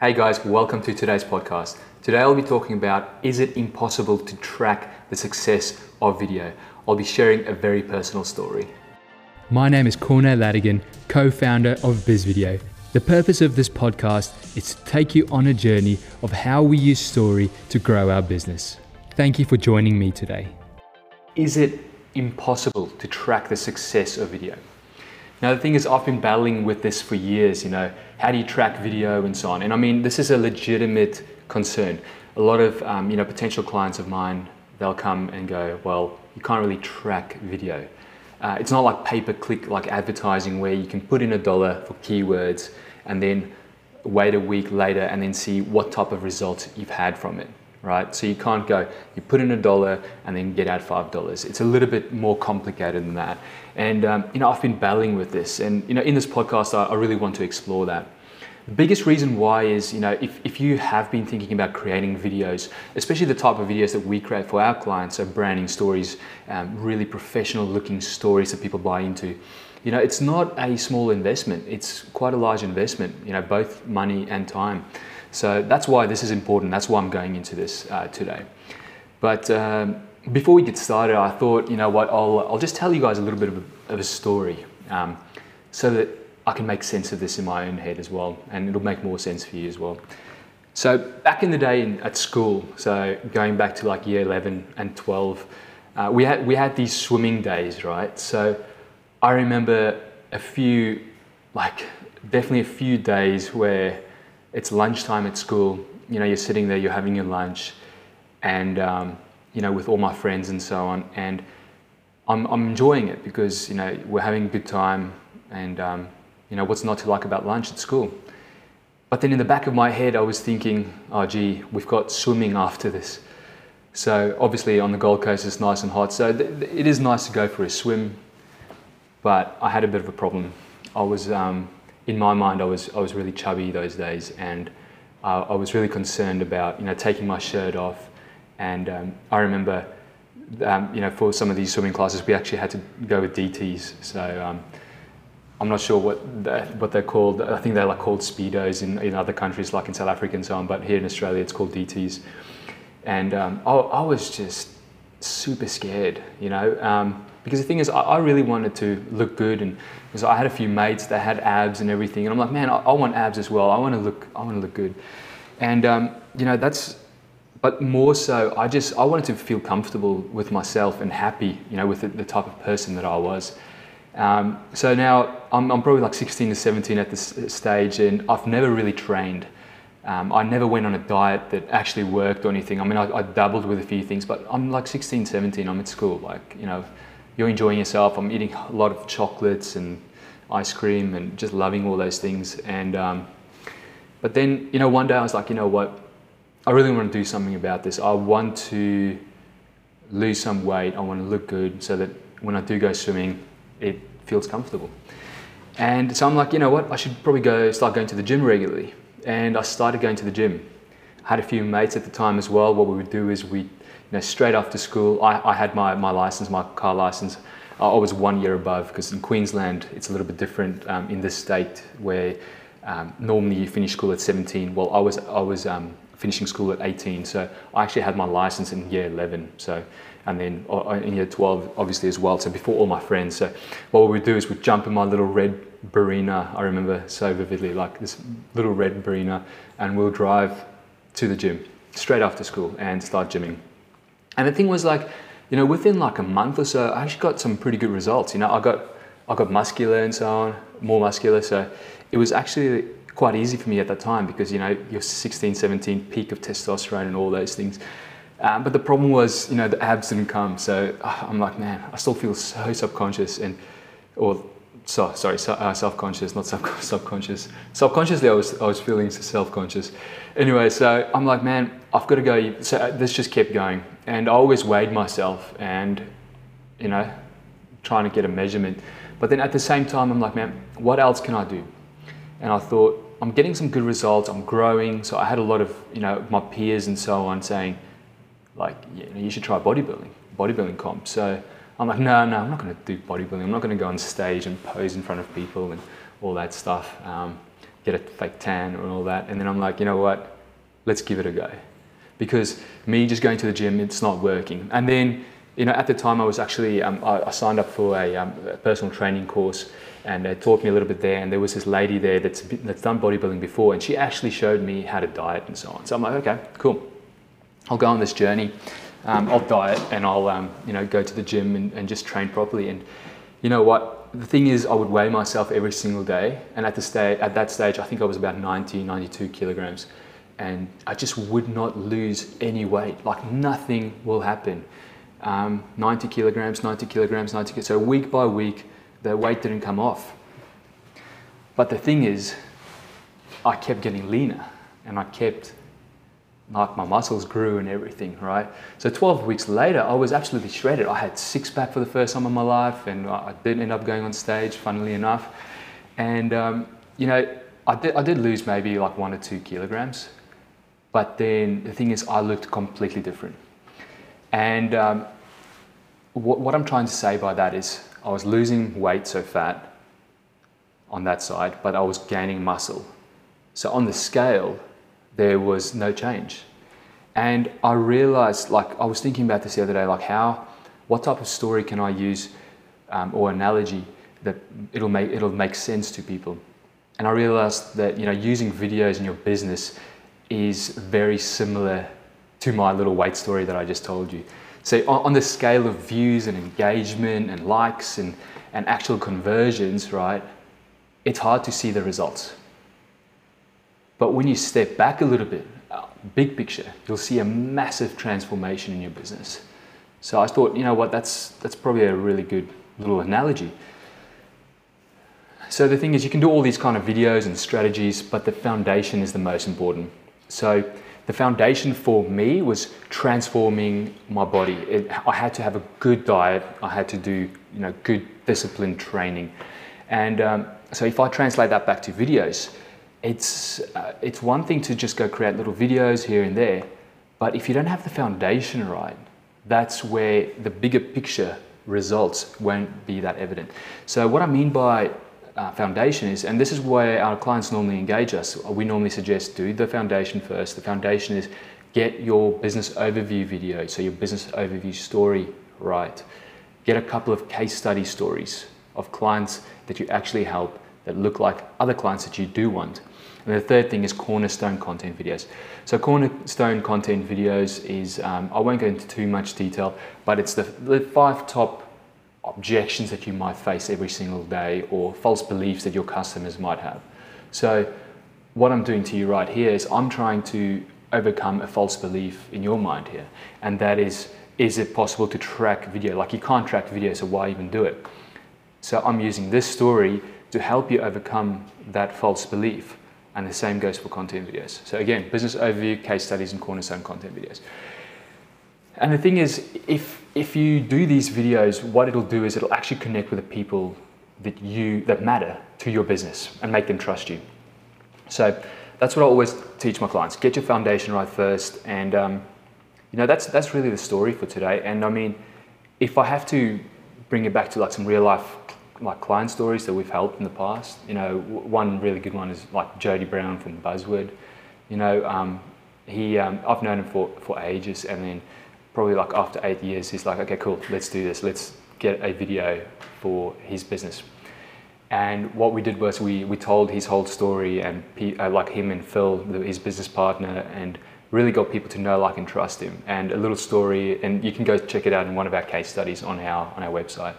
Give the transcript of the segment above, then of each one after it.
Hey guys, welcome to today's podcast. Today I'll be talking about is it impossible to track the success of video? I'll be sharing a very personal story. My name is Cornell Ladigan, co founder of BizVideo. The purpose of this podcast is to take you on a journey of how we use story to grow our business. Thank you for joining me today. Is it impossible to track the success of video? Now, the thing is, I've been battling with this for years, you know, how do you track video and so on? And I mean, this is a legitimate concern. A lot of, um, you know, potential clients of mine, they'll come and go, well, you can't really track video. Uh, it's not like pay-per-click like advertising where you can put in a dollar for keywords and then wait a week later and then see what type of results you've had from it right? So you can't go, you put in a dollar and then get out five dollars. It's a little bit more complicated than that. And um, you know, I've been battling with this, and you know, in this podcast, I, I really want to explore that. The biggest reason why is, you know, if, if you have been thinking about creating videos, especially the type of videos that we create for our clients, so branding stories, um, really professional looking stories that people buy into, you know, it's not a small investment. It's quite a large investment, you know, both money and time. So that's why this is important. That's why I'm going into this uh, today. But um, before we get started, I thought, you know what, I'll, I'll just tell you guys a little bit of a, of a story um, so that I can make sense of this in my own head as well, and it'll make more sense for you as well. So back in the day in, at school, so going back to like year 11 and 12, uh, we, had, we had these swimming days, right? So I remember a few, like definitely a few days where it's lunchtime at school. You know, you're sitting there, you're having your lunch, and um, you know, with all my friends and so on, and I'm, I'm enjoying it because you know we're having a good time, and um, you know what's not to like about lunch at school. But then in the back of my head, I was thinking, oh gee, we've got swimming after this. So obviously on the Gold Coast it's nice and hot, so th- it is nice to go for a swim. But I had a bit of a problem. I was um, in my mind, I was, I was really chubby those days and uh, I was really concerned about, you know, taking my shirt off. And um, I remember, um, you know, for some of these swimming classes, we actually had to go with DTs. So um, I'm not sure what, the, what they're called. I think they're like called Speedos in, in other countries, like in South Africa and so on. But here in Australia, it's called DTs. And um, I, I, was just super scared, you know. Um, because the thing is, I, I, really wanted to look good, and because I had a few mates that had abs and everything, and I'm like, man, I, I want abs as well. I want to look, I want to look good, and um, you know that's. But more so, I just I wanted to feel comfortable with myself and happy, you know, with the, the type of person that I was. Um, so now I'm, I'm, probably like 16 to 17 at this stage, and I've never really trained. Um, I never went on a diet that actually worked or anything. I mean, I, I dabbled with a few things, but I'm like 16, 17. I'm at school, like you know, you're enjoying yourself. I'm eating a lot of chocolates and ice cream and just loving all those things. And um, but then you know one day I was like, you know what, I really want to do something about this. I want to lose some weight. I want to look good so that when I do go swimming, it feels comfortable. And so I'm like, you know what, I should probably go start going to the gym regularly. And I started going to the gym. I had a few mates at the time as well. What we would do is we you know, straight after school, I, I had my, my license, my car license. I was one year above because in Queensland it's a little bit different um, in this state where um, normally you finish school at 17. Well, I was I was um, finishing school at 18, so I actually had my license in year 11. So and then uh, uh, in year 12 obviously as well. So before all my friends. So what we would do is we'd jump in my little red Barina. I remember so vividly, like this little red Barina, and we'll drive to the gym straight after school and start gymming. And the thing was like, you know, within like a month or so, I actually got some pretty good results. You know, I got I got muscular and so on, more muscular. So it was actually quite easy for me at that time because you know you're 16, 17, peak of testosterone and all those things. Um, but the problem was, you know, the abs didn't come. So uh, I'm like, man, I still feel so subconscious and, or so, sorry, so, uh, self-conscious, not sub- subconscious. Subconsciously, I was I was feeling self-conscious. Anyway, so I'm like, man, I've got to go. So uh, this just kept going, and I always weighed myself, and you know, trying to get a measurement. But then at the same time, I'm like, man, what else can I do? And I thought, I'm getting some good results. I'm growing. So I had a lot of you know my peers and so on saying, like, you, you should try bodybuilding, bodybuilding comp. So I'm like, no, no, I'm not going to do bodybuilding. I'm not going to go on stage and pose in front of people and all that stuff. Um, get a fake tan and all that. And then I'm like, you know what? Let's give it a go. Because me just going to the gym, it's not working. And then, you know, at the time I was actually, um, I, I, signed up for a, um, a, personal training course and they taught me a little bit there. And there was this lady there that's, that's done bodybuilding before and she actually showed me how to diet and so on. So I'm like, okay, cool. I'll go on this journey. Um, I'll diet and I'll, um, you know, go to the gym and, and just train properly. And you know what? the thing is, I would weigh myself every single day, and at the sta- at that stage, I think I was about 90, 92 kilograms, and I just would not lose any weight. Like nothing will happen. Um, 90 kilograms, 90 kilograms, 90 kilograms. So week by week, the weight didn't come off. But the thing is, I kept getting leaner, and I kept like my muscles grew and everything, right? So 12 weeks later, I was absolutely shredded. I had six pack for the first time in my life, and I didn't end up going on stage, funnily enough. And um, you know, I did, I did lose maybe like one or two kilograms, but then the thing is, I looked completely different. And um, what, what I'm trying to say by that is, I was losing weight, so fat on that side, but I was gaining muscle. So on the scale, there was no change. And I realized, like, I was thinking about this the other day, like, how, what type of story can I use um, or analogy that it'll make, it'll make sense to people? And I realized that, you know, using videos in your business is very similar to my little weight story that I just told you. So on, the scale of views and engagement and likes and, and actual conversions, right, it's hard to see the results. But when you step back a little bit, uh, big picture, you'll see a massive transformation in your business. So I thought, you know what, that's, that's probably a really good little analogy. So the thing is, you can do all these kind of videos and strategies, but the foundation is the most important. So the foundation for me was transforming my body. It, I had to have a good diet. I had to do, you know, good disciplined training. And um, so if I translate that back to videos, it's, uh, it's one thing to just go create little videos here and there, but if you don't have the foundation right, that's where the bigger picture results won't be that evident. So what I mean by uh, foundation is, and this is where our clients normally engage us, we normally suggest do the foundation first. The foundation is get your business overview video, so your business overview story right. Get a couple of case study stories of clients that you actually help that look like other clients that you do want. And the third thing is cornerstone content videos. So cornerstone content videos is, um, I won't go into too much detail, but it's the, the five top objections that you might face every single day or false beliefs that your customers might have. So what I'm doing to you right here is I'm trying to overcome a false belief in your mind here. And that is, is it possible to track video? Like you can't track video, so why even do it? So I'm using this story to help you overcome that false belief. And the same goes for content videos. So again, business overview, case studies, and cornerstone content videos. And the thing is, if if you do these videos, what it'll do is it'll actually connect with the people that you that matter to your business and make them trust you. So that's what I always teach my clients: get your foundation right first, and um, you know that's that's really the story for today. And I mean, if I have to bring it back to like some real life like client stories that we've helped in the past. You know, one really good one is like Jody Brown from Buzzword. You know, um, he um, I've known him for, for ages, and then probably like after eight years, he's like, okay, cool, let's do this. Let's get a video for his business. And what we did was we, we told his whole story, and uh, like him and Phil, the, his business partner, and really got people to know, like, and trust him. And a little story, and you can go check it out in one of our case studies on our on our website.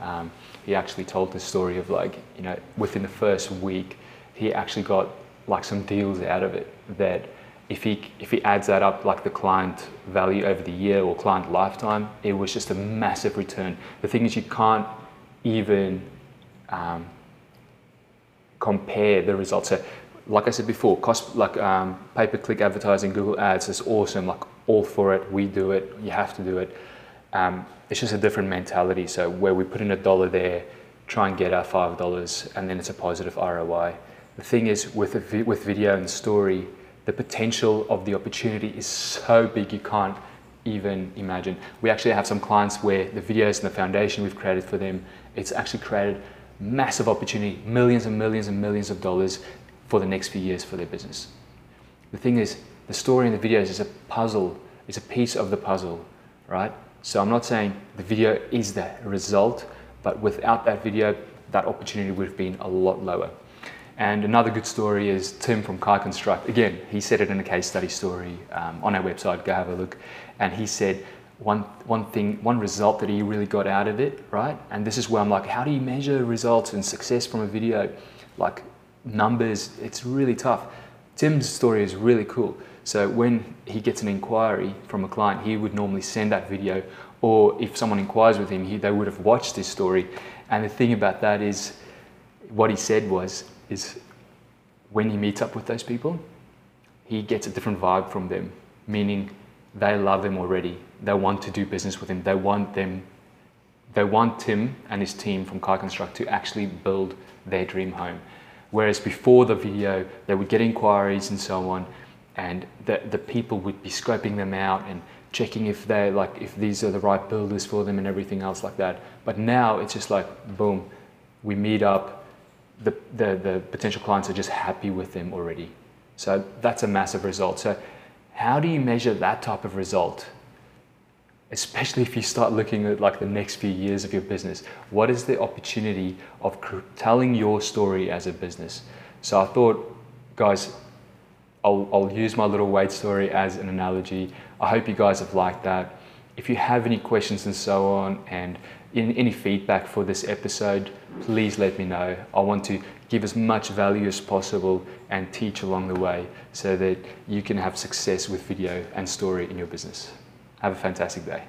Um, he actually told the story of like, you know, within the first week, he actually got like some deals out of it that if he if he adds that up like the client value over the year or client lifetime, it was just a massive return. The thing is, you can't even um, compare the results. So, like I said before, cost like um, pay per click advertising, Google Ads is awesome. Like all for it, we do it. You have to do it. Um, it's just a different mentality. So where we put in a dollar there, try and get our five dollars, and then it's a positive ROI. The thing is, with vi- with video and story, the potential of the opportunity is so big you can't even imagine. We actually have some clients where the videos and the foundation we've created for them, it's actually created massive opportunity, millions and millions and millions of dollars for the next few years for their business. The thing is, the story in the videos is a puzzle, it's a piece of the puzzle, right? So I'm not saying the video is the result, but without that video, that opportunity would have been a lot lower. And another good story is Tim from Kai Construct. Again, he said it in a case study story um, on our website. Go have a look. And he said one one thing, one result that he really got out of it, right? And this is where I'm like, how do you measure results and success from a video? Like numbers, it's really tough. Tim's story is really cool. So when he gets an inquiry from a client, he would normally send that video, or if someone inquires with him, he, they would have watched this story. And the thing about that is, what he said was, is when he meets up with those people, he gets a different vibe from them, meaning they love him already. They want to do business with him. They want them, they want Tim and his team from Kai Construct to actually build their dream home. Whereas before the video, they would get inquiries and so on, and the, the people would be scoping them out and checking if they like if these are the right builders for them and everything else like that. But now it's just like boom, we meet up, the, the, the potential clients are just happy with them already. So that's a massive result. So how do you measure that type of result? Especially if you start looking at like the next few years of your business. What is the opportunity of telling your story as a business? So I thought, guys, I'll, I'll use my little weight story as an analogy. I hope you guys have liked that. If you have any questions and so on, and in, any feedback for this episode, please let me know. I want to give as much value as possible and teach along the way so that you can have success with video and story in your business. Have a fantastic day.